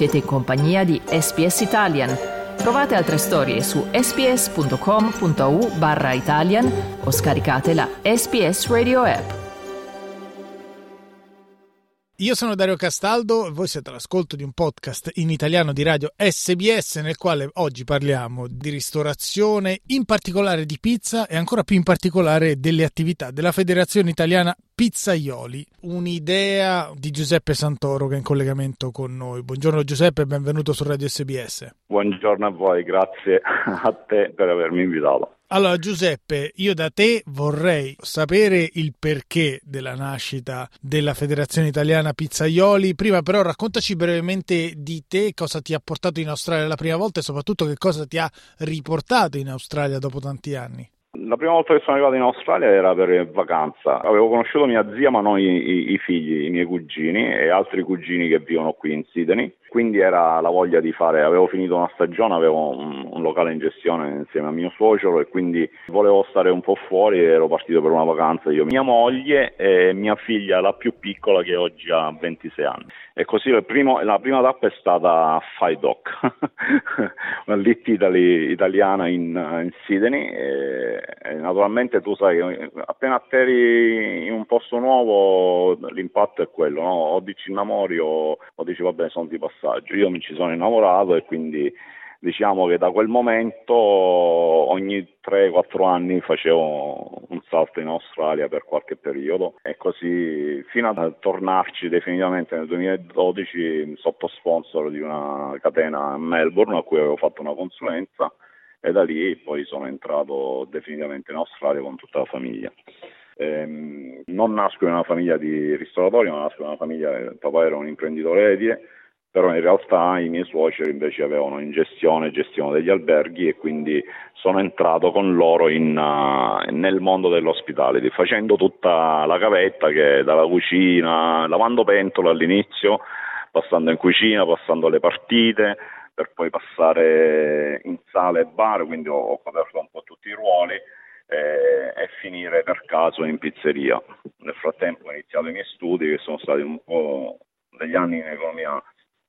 Siete in compagnia di SPS Italian. Trovate altre storie su sps.com.au barra Italian o scaricate la SPS Radio app. Io sono Dario Castaldo e voi siete all'ascolto di un podcast in italiano di radio SBS nel quale oggi parliamo di ristorazione, in particolare di pizza e ancora più in particolare delle attività della Federazione Italiana Pizzaioli, un'idea di Giuseppe Santoro che è in collegamento con noi. Buongiorno Giuseppe benvenuto su Radio SBS. Buongiorno a voi, grazie a te per avermi invitato. Allora Giuseppe, io da te vorrei sapere il perché della nascita della Federazione Italiana Pizzaioli. Prima però raccontaci brevemente di te, cosa ti ha portato in Australia la prima volta e soprattutto che cosa ti ha riportato in Australia dopo tanti anni. La prima volta che sono arrivato in Australia era per vacanza. Avevo conosciuto mia zia, ma non i, i, figli, i miei cugini e altri cugini che vivono qui in Sydney quindi era la voglia di fare, avevo finito una stagione, avevo un, un, locale in gestione insieme a mio suocero e quindi volevo stare un po' fuori e ero partito per una vacanza io, mia moglie e mia figlia, la più piccola che oggi ha 26 anni. E così primo, la prima tappa è stata Fai Doc, una lit Italy, italiana in, in Sydney e, e naturalmente tu sai che appena atterri in un posto nuovo l'impatto è quello, no? o dici innamori o, o dici vabbè sono di passaggio passaggio. Io mi ci sono innamorato e quindi diciamo che da quel momento ogni 3-4 anni facevo un salto in Australia per qualche periodo e così fino a tornarci definitivamente nel 2012 sotto sponsor di una catena a Melbourne a cui avevo fatto una consulenza e da lì poi sono entrato definitivamente in Australia con tutta la famiglia. Ehm, non nasco in una famiglia di ristoratori, ma nasco in una famiglia, il papà era un imprenditore edile però in realtà i miei suoceri invece avevano in gestione gestione degli alberghi e quindi sono entrato con loro in, uh, nel mondo dell'ospitality facendo tutta la cavetta che dalla cucina, lavando pentole all'inizio, passando in cucina, passando alle partite per poi passare in sala e bar, quindi ho, ho coperto un po' tutti i ruoli eh, e finire per caso in pizzeria. Nel frattempo ho iniziato i miei studi che sono stati un po' degli anni in economia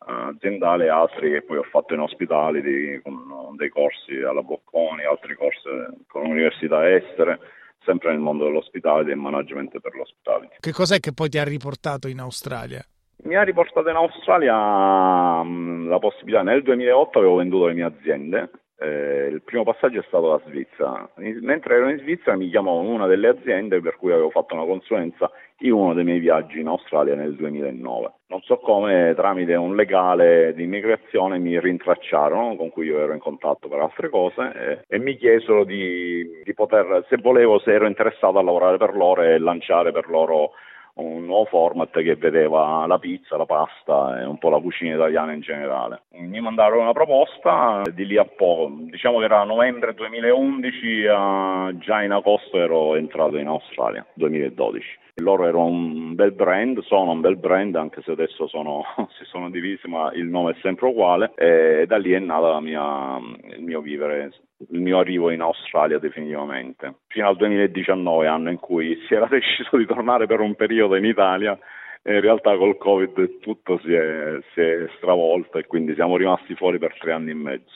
aziendale, altri che poi ho fatto in ospitality con dei corsi alla Bocconi, altri corsi con università estere, sempre nel mondo dell'ospitality e management per l'ospitality. Che cos'è che poi ti ha riportato in Australia? Mi ha riportato in Australia mh, la possibilità, nel 2008 avevo venduto le mie aziende, eh, il primo passaggio è stato la Svizzera. Mentre ero in Svizzera mi chiamò una delle aziende per cui avevo fatto una consulenza in uno dei miei viaggi in Australia nel 2009. Non so come, tramite un legale di immigrazione mi rintracciarono, con cui io ero in contatto per altre cose, e, e mi chiesero di, di poter, se volevo, se ero interessato a lavorare per loro e lanciare per loro un nuovo format che vedeva la pizza, la pasta e un po' la cucina italiana in generale. Mi mandarono una proposta di lì a poco, diciamo che era novembre 2011, uh, già in agosto ero entrato in Australia, 2012. Loro erano un bel brand, sono un bel brand anche se adesso sono, si sono divisi ma il nome è sempre uguale e da lì è nato il mio vivere il mio arrivo in Australia definitivamente. Fino al 2019, anno in cui si era deciso di tornare per un periodo in Italia, e in realtà col Covid tutto si è, si è stravolto e quindi siamo rimasti fuori per tre anni e mezzo.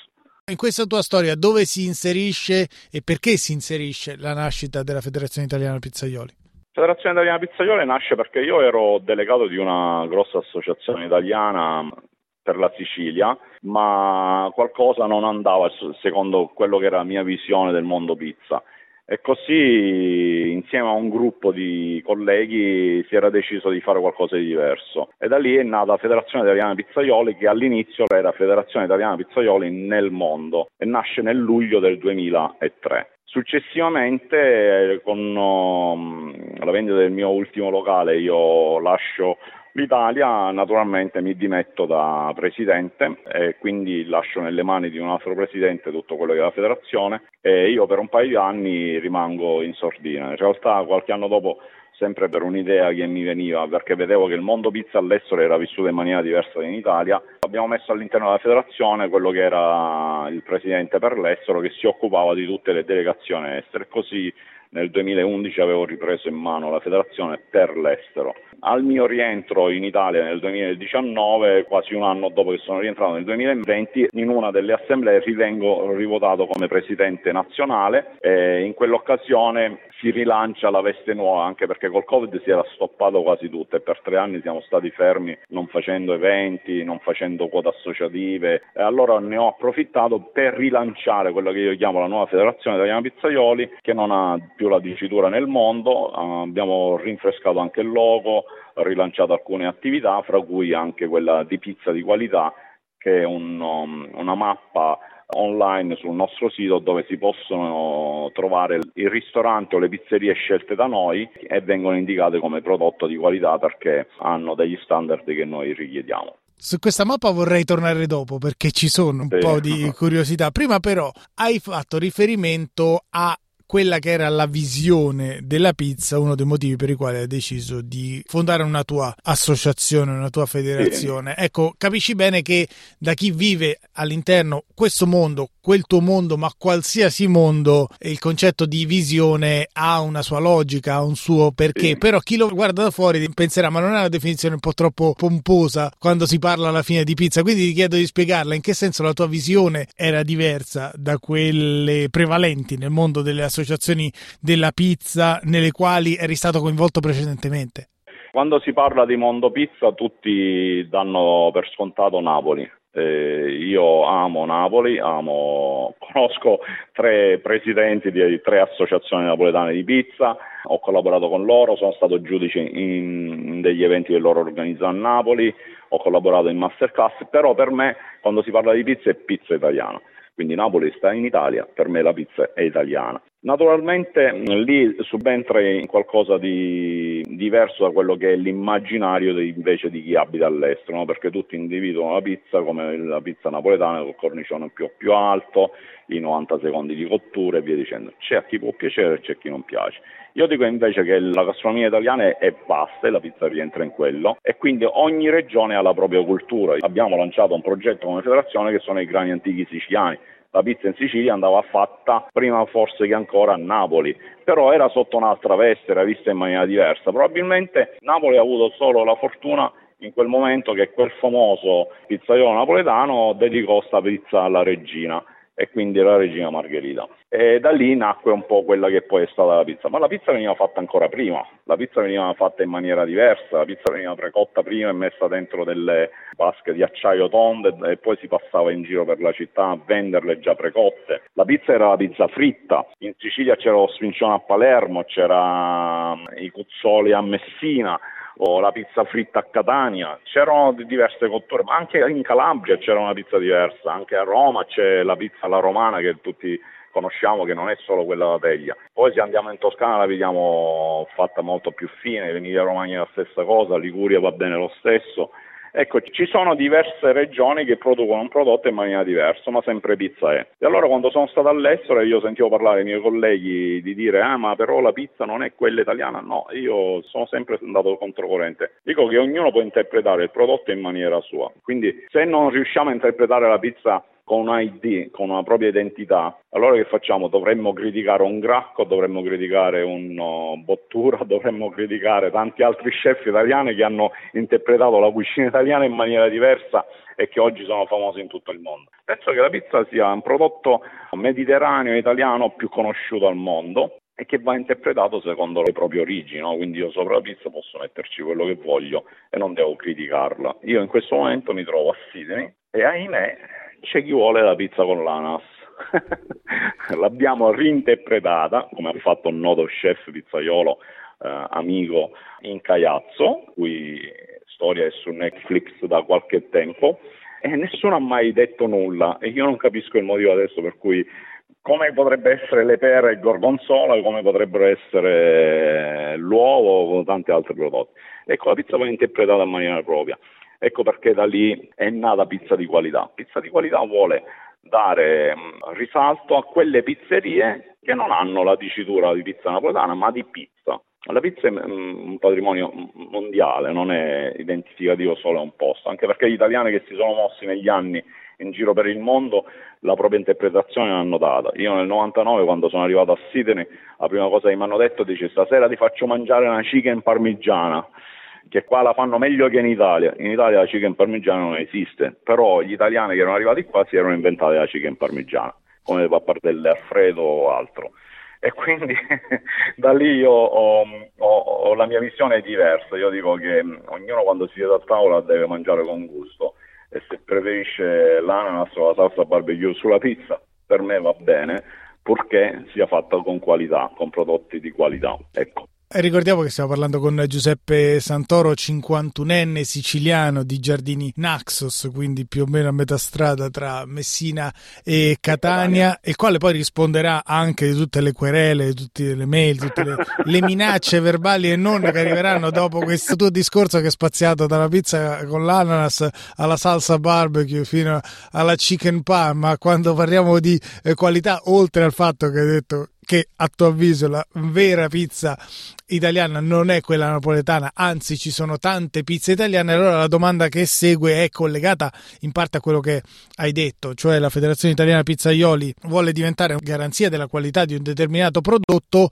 In questa tua storia dove si inserisce e perché si inserisce la nascita della Federazione Italiana Pizzaioli? La Federazione Italiana Pizzaioli nasce perché io ero delegato di una grossa associazione italiana per la Sicilia, ma qualcosa non andava secondo quello che era la mia visione del mondo pizza. E così insieme a un gruppo di colleghi si era deciso di fare qualcosa di diverso. E da lì è nata la Federazione Italiana Pizzaioli che all'inizio era Federazione Italiana Pizzaioli nel mondo e nasce nel luglio del 2003. Successivamente con um, la vendita del mio ultimo locale io lascio L'Italia naturalmente mi dimetto da presidente e quindi lascio nelle mani di un altro presidente tutto quello che è la federazione e io per un paio di anni rimango in sordina. In realtà qualche anno dopo sempre per un'idea che mi veniva, perché vedevo che il mondo pizza all'estero era vissuto in maniera diversa in Italia. Abbiamo messo all'interno della federazione quello che era il presidente per l'estero che si occupava di tutte le delegazioni estere, così nel 2011 avevo ripreso in mano la federazione per l'estero. Al mio rientro in Italia nel 2019, quasi un anno dopo che sono rientrato nel 2020, in una delle assemblee rivengo rivotato come presidente nazionale e in quell'occasione si rilancia la veste nuova anche perché col Covid si era stoppato quasi tutto e per tre anni siamo stati fermi non facendo eventi, non facendo quote associative. E allora ne ho approfittato per rilanciare quello che io chiamo la nuova federazione italiana pizzaioli che non ha più la dicitura nel mondo, abbiamo rinfrescato anche il logo, rilanciato alcune attività, fra cui anche quella di pizza di qualità che è un, um, una mappa online sul nostro sito dove si possono trovare il ristorante o le pizzerie scelte da noi e vengono indicate come prodotto di qualità perché hanno degli standard che noi richiediamo. Su questa mappa vorrei tornare dopo perché ci sono un sì. po' di curiosità. Prima però hai fatto riferimento a quella che era la visione della pizza, uno dei motivi per i quali hai deciso di fondare una tua associazione, una tua federazione. Sì. Ecco, capisci bene che da chi vive all'interno questo mondo, quel tuo mondo, ma qualsiasi mondo, il concetto di visione ha una sua logica, ha un suo perché, sì. però chi lo guarda da fuori penserà ma non è una definizione un po' troppo pomposa quando si parla alla fine di pizza, quindi ti chiedo di spiegarla in che senso la tua visione era diversa da quelle prevalenti nel mondo delle associazioni associazioni della pizza nelle quali eri stato coinvolto precedentemente? Quando si parla di mondo pizza tutti danno per scontato Napoli. Eh, io amo Napoli, amo, conosco tre presidenti di tre associazioni napoletane di pizza, ho collaborato con loro, sono stato giudice in, in degli eventi che loro organizzano a Napoli, ho collaborato in masterclass, però per me quando si parla di pizza è pizza italiana. Quindi Napoli sta in Italia, per me la pizza è italiana. Naturalmente lì subentra in qualcosa di diverso da quello che è l'immaginario di, invece di chi abita all'estero, no? perché tutti individuano la pizza come la pizza napoletana col cornicione più, più alto, i 90 secondi di cottura e via dicendo. C'è a chi può piacere e c'è a chi non piace. Io dico invece che la gastronomia italiana è vasta e la pizza rientra in quello e quindi ogni regione ha la propria cultura. Abbiamo lanciato un progetto come federazione che sono i grani antichi siciliani la pizza in Sicilia andava fatta prima forse che ancora a Napoli, però era sotto un'altra veste, era vista in maniera diversa. Probabilmente Napoli ha avuto solo la fortuna in quel momento che quel famoso pizzaiolo napoletano dedicò sta pizza alla regina e quindi la regina Margherita. E da lì nacque un po' quella che poi è stata la pizza, ma la pizza veniva fatta ancora prima, la pizza veniva fatta in maniera diversa, la pizza veniva precotta prima e messa dentro delle vasche di acciaio tonde e poi si passava in giro per la città a venderle già precotte. La pizza era la pizza fritta, in Sicilia c'era lo sfincione a Palermo, c'era i cuzzoli a Messina, o la pizza fritta a Catania, c'erano diverse cotture, ma anche in Calabria c'era una pizza diversa, anche a Roma c'è la pizza alla romana che tutti conosciamo che non è solo quella da teglia. Poi se andiamo in Toscana la vediamo fatta molto più fine, l'Emilia Romagna è la stessa cosa, Liguria va bene lo stesso, Ecco, ci sono diverse regioni che producono un prodotto in maniera diversa, ma sempre pizza è. E allora quando sono stato all'estero io sentivo parlare ai miei colleghi di dire ah ma però la pizza non è quella italiana, no, io sono sempre andato controcorrente. Dico che ognuno può interpretare il prodotto in maniera sua, quindi se non riusciamo a interpretare la pizza con un ID, con una propria identità, allora che facciamo? Dovremmo criticare un Gracco, dovremmo criticare un uh, Bottura, dovremmo criticare tanti altri chef italiani che hanno interpretato la cucina italiana in maniera diversa e che oggi sono famosi in tutto il mondo. Penso che la pizza sia un prodotto mediterraneo italiano più conosciuto al mondo e che va interpretato secondo le proprie origini, no? quindi io sopra la pizza posso metterci quello che voglio e non devo criticarla. Io in questo momento mi trovo a Sydney e ahimè c'è chi vuole la pizza con l'ananas. L'abbiamo reinterpretata, come ha fatto un noto chef pizzaiolo eh, amico in Caiazzo, cui storia è su Netflix da qualche tempo, e nessuno ha mai detto nulla e io non capisco il motivo adesso per cui come potrebbe essere le pere e il gorgonzola, come potrebbero essere l'uovo o tanti altri prodotti. Ecco, la pizza va interpretata in maniera propria. Ecco perché da lì è nata pizza di qualità. Pizza di qualità vuole dare mm, risalto a quelle pizzerie che non hanno la dicitura di pizza napoletana, ma di pizza. La pizza è mm, un patrimonio mondiale, non è identificativo solo a un posto, anche perché gli italiani che si sono mossi negli anni in giro per il mondo la propria interpretazione l'hanno data. Io nel 99 quando sono arrivato a Sydney la prima cosa che mi hanno detto dice stasera ti faccio mangiare una chicken parmigiana che qua la fanno meglio che in Italia. In Italia la chicken parmigiana non esiste, però gli italiani che erano arrivati qua si erano inventati la chicken parmigiana, come le pappardelle Alfredo o altro. E quindi da lì io ho, ho, ho, la mia visione è diversa, io dico che ognuno quando si siede a tavola deve mangiare con gusto e se preferisce l'ananas o la salsa barbecue sulla pizza, per me va bene, purché sia fatta con qualità, con prodotti di qualità. Ecco. E ricordiamo che stiamo parlando con Giuseppe Santoro, 51enne siciliano di Giardini Naxos, quindi più o meno a metà strada tra Messina e Catania, il quale poi risponderà anche di tutte le querele, tutte le mail, tutte le, le minacce verbali e non che arriveranno dopo questo tuo discorso che è spaziato dalla pizza con l'ananas alla salsa barbecue fino alla chicken pan, ma quando parliamo di eh, qualità, oltre al fatto che hai detto che a tuo avviso la vera pizza italiana non è quella napoletana, anzi ci sono tante pizze italiane, allora la domanda che segue è collegata in parte a quello che hai detto, cioè la Federazione Italiana Pizzaioli vuole diventare garanzia della qualità di un determinato prodotto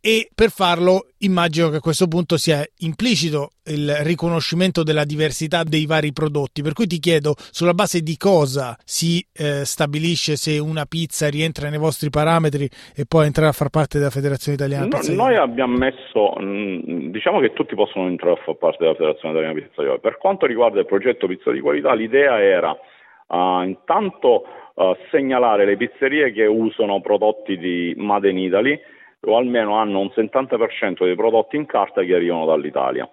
e per farlo immagino che a questo punto sia implicito il riconoscimento della diversità dei vari prodotti, per cui ti chiedo sulla base di cosa si eh, stabilisce se una pizza rientra nei vostri parametri e poi entrare a far parte della Federazione Italiana no, Noi abbiamo messo, mm, diciamo che tutti possono entrare a far parte della Federazione Italiana Pizzaioli. Per quanto riguarda il progetto Pizza di Qualità, l'idea era uh, intanto uh, segnalare le pizzerie che usano prodotti di Made in Italy o almeno hanno un 70% dei prodotti in carta che arrivano dall'Italia.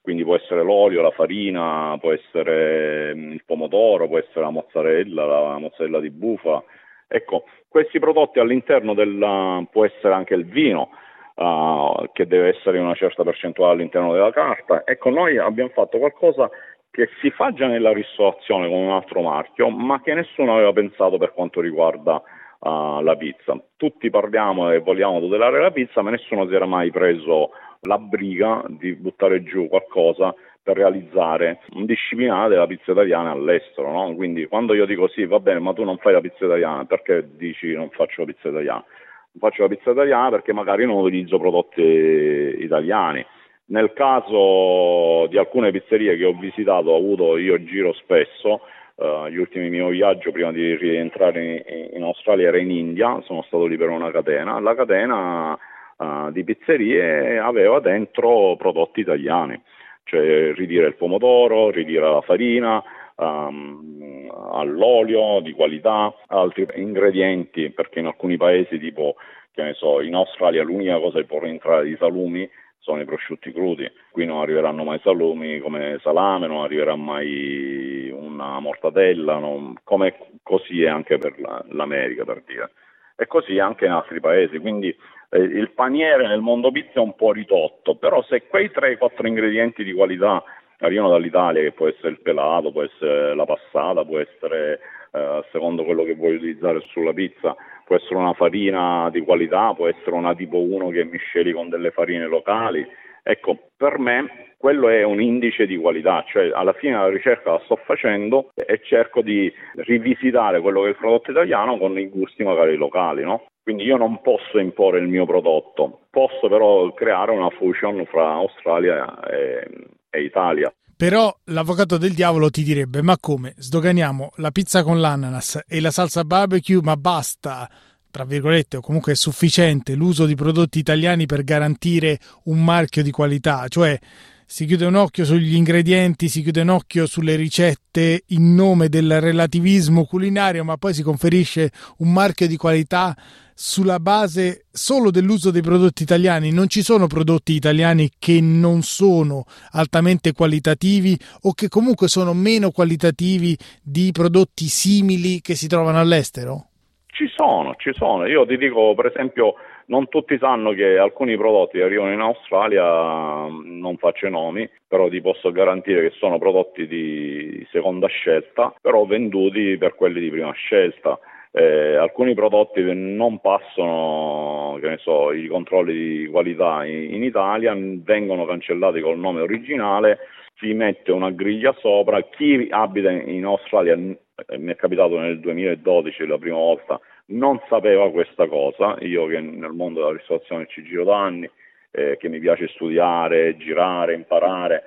Quindi può essere l'olio, la farina, può essere mm, il pomodoro, può essere la mozzarella, la mozzarella di bufala. Ecco, questi prodotti all'interno del può essere anche il vino, uh, che deve essere una certa percentuale all'interno della carta. Ecco, noi abbiamo fatto qualcosa che si fa già nella ristorazione con un altro marchio, ma che nessuno aveva pensato per quanto riguarda uh, la pizza. Tutti parliamo e vogliamo tutelare la pizza, ma nessuno si era mai preso la briga di buttare giù qualcosa per realizzare un disciplinare della pizza italiana all'estero. No? Quindi quando io dico sì, va bene, ma tu non fai la pizza italiana, perché dici non faccio la pizza italiana? Non faccio la pizza italiana perché magari non utilizzo prodotti italiani. Nel caso di alcune pizzerie che ho visitato, ho avuto io giro spesso, Uh, gli ultimi miei viaggi prima di rientrare in, in, Australia era in India, sono stato lì per una catena. La catena uh, di pizzerie aveva dentro prodotti italiani, cioè ridire il pomodoro, ridire la farina, um, all'olio di qualità, altri ingredienti, perché in alcuni paesi tipo, che ne so, in Australia l'unica cosa che può rientrare di salumi sono i prosciutti crudi. Qui non arriveranno mai salumi come salame, non arriverà mai una mortadella, non... come così è anche per la, l'America per dire. E così anche in altri paesi. Quindi eh, il paniere nel mondo pizza è un po' ridotto, però se quei 3-4 ingredienti di qualità arrivano dall'Italia, che può essere il pelato, può essere la passata, può essere eh, secondo quello che vuoi utilizzare sulla pizza, può essere una farina di qualità, può essere una tipo 1 che misceli con delle farine locali. Ecco, per me quello è un indice di qualità, cioè alla fine la ricerca la sto facendo e cerco di rivisitare quello che è il prodotto italiano con i gusti magari locali, no? Quindi io non posso imporre il mio prodotto, posso però creare una fusion fra Australia e, e Italia. Però l'avvocato del diavolo ti direbbe: Ma come? Sdoganiamo la pizza con l'ananas e la salsa barbecue, ma basta, tra virgolette, o comunque è sufficiente l'uso di prodotti italiani per garantire un marchio di qualità. Cioè, si chiude un occhio sugli ingredienti, si chiude un occhio sulle ricette in nome del relativismo culinario, ma poi si conferisce un marchio di qualità sulla base solo dell'uso dei prodotti italiani. Non ci sono prodotti italiani che non sono altamente qualitativi o che comunque sono meno qualitativi di prodotti simili che si trovano all'estero? Ci sono, ci sono. Io ti dico, per esempio, non tutti sanno che alcuni prodotti che arrivano in Australia, non faccio nomi, però ti posso garantire che sono prodotti di seconda scelta, però venduti per quelli di prima scelta eh, alcuni prodotti non passano so, i controlli di qualità in, in, Italia vengono cancellati col nome originale, si mette una griglia sopra, chi abita in Australia, eh, mi è capitato nel 2012 la prima volta, non sapeva questa cosa, io che nel mondo della ristorazione ci giro da anni, eh, che mi piace studiare, girare, imparare,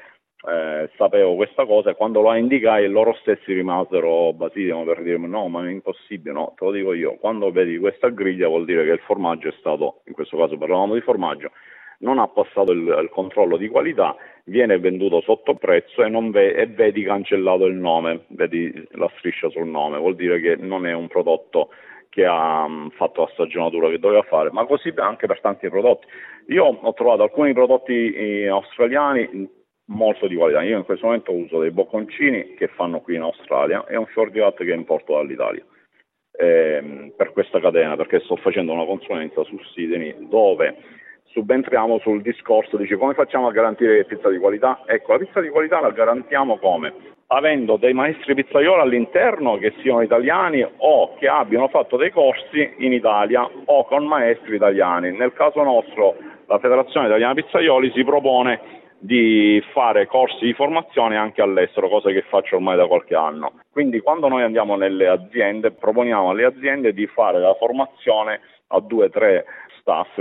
eh, sapevo questa cosa e quando la indicai loro stessi rimasero basiti per dirmi no ma è impossibile, no, te lo dico io, quando vedi questa griglia vuol dire che il formaggio è stato, in questo caso parlavamo di formaggio, non ha passato il, il controllo di qualità, viene venduto sotto prezzo e, ve- e, vedi cancellato il nome, vedi la striscia sul nome, vuol dire che non è un prodotto che ha um, fatto la stagionatura che doveva fare, ma così anche per tanti prodotti. Io ho trovato alcuni prodotti eh, australiani molto di qualità. Io in questo momento uso dei bocconcini che fanno qui in Australia e un fior di latte che importo dall'Italia. Eh, per questa catena, perché sto facendo una consulenza su Sidney dove subentriamo sul discorso, dice come facciamo a garantire pizza di qualità? Ecco, la pizza di qualità la garantiamo come? Avendo dei maestri pizzaioli all'interno che siano italiani o che abbiano fatto dei corsi in Italia o con maestri italiani. Nel caso nostro la Federazione Italiana Pizzaioli si propone di fare corsi di formazione anche all'estero, cosa che faccio ormai da qualche anno. Quindi quando noi andiamo nelle aziende proponiamo alle aziende di fare la formazione a due o tre staff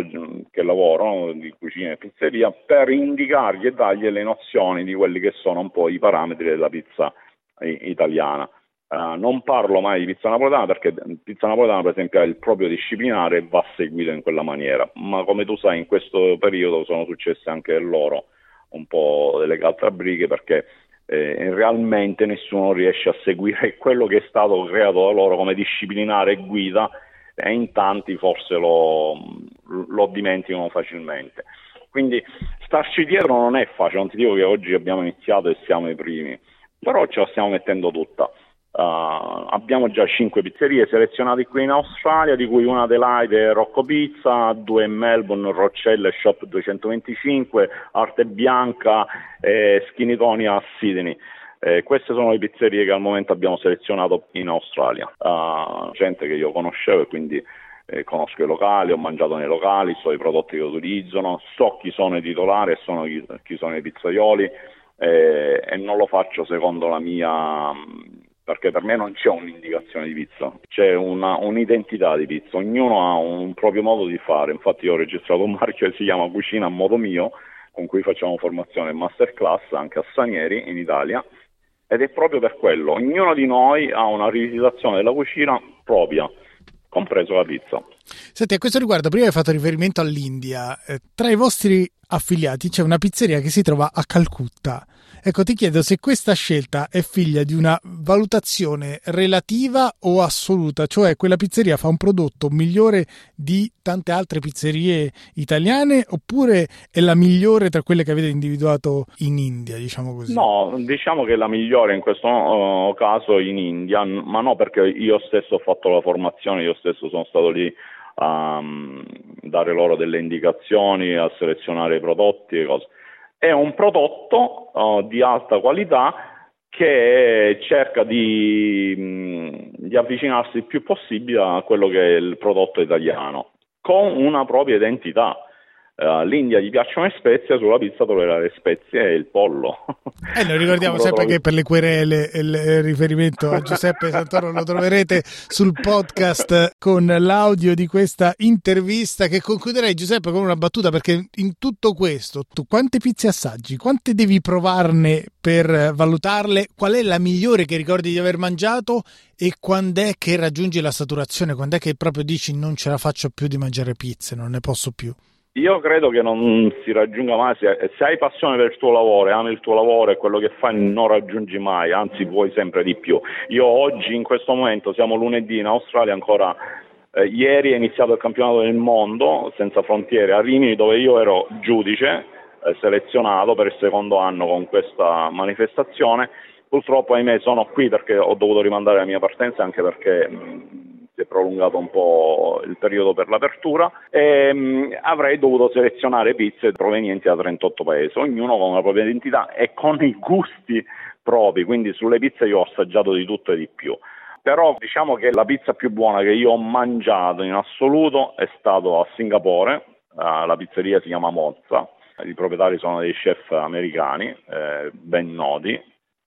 che lavorano di cucina e pizzeria per indicargli e dargli le nozioni di quelli che sono un po' i parametri della pizza italiana. Uh, non parlo mai di pizza napoletana perché pizza napoletana per esempio ha il proprio disciplinare e va seguito in quella maniera, ma come tu sai in questo periodo sono successe anche loro un po' delle calzabrighe perché eh, realmente nessuno riesce a seguire quello che è stato creato da loro come disciplinare e guida e in tanti forse lo, lo dimenticano facilmente. Quindi starci dietro non è facile, non ti dico che oggi abbiamo iniziato e siamo i primi, però ce la stiamo mettendo tutta. Uh, abbiamo già cinque pizzerie selezionate qui in Australia, di cui una Adelaide Rocco Pizza, due in Melbourne, Roccella Shop 225, Arte Bianca e Skinny Tony a Sydney. Eh, queste sono le pizzerie che al momento abbiamo selezionato in Australia. Uh, gente che io conoscevo e quindi eh, conosco i locali, ho mangiato nei locali, so i prodotti che utilizzano, so chi sono i titolari e so chi, chi, sono i pizzaioli eh, e non lo faccio secondo la mia perché per me non c'è un'indicazione di pizza, c'è una, un'identità di pizza, ognuno ha un proprio modo di fare, infatti io ho registrato un marchio che si chiama Cucina a modo mio, con cui facciamo formazione masterclass anche a Sanieri in Italia, ed è proprio per quello, ognuno di noi ha una rivisitazione della cucina propria, compreso la pizza. Senti, a questo riguardo, prima hai fatto riferimento all'India, eh, tra i vostri affiliati c'è una pizzeria che si trova a Calcutta. Ecco, ti chiedo se questa scelta è figlia di una valutazione relativa o assoluta, cioè quella pizzeria fa un prodotto migliore di tante altre pizzerie italiane oppure è la migliore tra quelle che avete individuato in India, diciamo così? No, diciamo che è la migliore in questo uh, caso in India, ma no perché io stesso ho fatto la formazione, io stesso sono stato lì a um, dare loro delle indicazioni, a selezionare i prodotti e cose è un prodotto uh, di alta qualità che cerca di, mh, di, avvicinarsi il più possibile a quello che è il prodotto italiano, con una propria identità. Uh, L'India gli piacciono le spezie, sulla pizza troverà le spezie e il pollo. Eh, noi ricordiamo sempre che per le querele il riferimento a Giuseppe Santoro lo troverete sul podcast con l'audio di questa intervista che concluderei Giuseppe con una battuta perché in tutto questo tu quante pizze assaggi? Quante devi provarne per valutarle? Qual è la migliore che ricordi di aver mangiato e quando è che raggiungi la saturazione? Quando è che proprio dici non ce la faccio più di mangiare pizze, non ne posso più? Io credo che non si raggiunga mai, se, hai passione per il tuo lavoro, ami il tuo lavoro e quello che fai non raggiungi mai, anzi vuoi sempre di più. Io oggi in questo momento siamo lunedì in Australia ancora eh, ieri è iniziato il campionato del mondo senza frontiere a Rimini dove io ero giudice eh, selezionato per il secondo anno con questa manifestazione. Purtroppo ahimè sono qui perché ho dovuto rimandare la mia partenza anche perché mh, si è prolungato un po' il periodo per l'apertura e mh, mm, avrei dovuto selezionare pizze provenienti da 38 paesi, ognuno con la propria identità e con i gusti propri, quindi sulle pizze io ho assaggiato di tutto e di più. Però diciamo che la pizza più buona che io ho mangiato in assoluto è stato a Singapore, la pizzeria si chiama Mozza, i proprietari sono dei chef americani, eh, ben noti,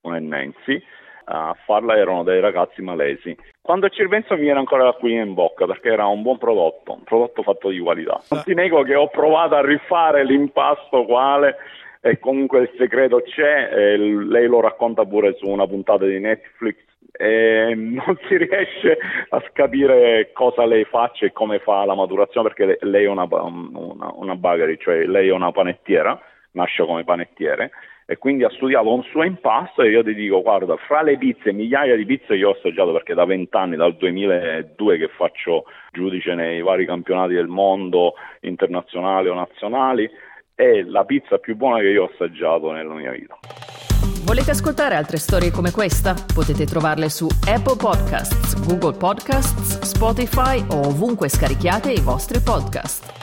un è Nancy, a farla erano dei ragazzi malesi. Quando ci ripenso mi viene ancora l'acquolina in bocca perché era un buon prodotto, un prodotto fatto di qualità. Non ti nego che ho provato a rifare l'impasto quale e comunque il segreto c'è, lei lo racconta pure su una puntata di Netflix e non si riesce a capire cosa lei faccia e come fa la maturazione perché lei è una, una, una bakery, cioè lei è una panettiera, nasce come panettiere e quindi ha studiato un suo impasto e io ti dico guarda fra le pizze, migliaia di pizze che ho assaggiato perché da vent'anni, dal 2002 che faccio giudice nei vari campionati del mondo internazionali o nazionali è la pizza più buona che io ho assaggiato nella mia vita. Volete ascoltare altre storie come questa? Potete trovarle su Apple Podcasts, Google Podcasts, Spotify o ovunque scarichiate i vostri podcast.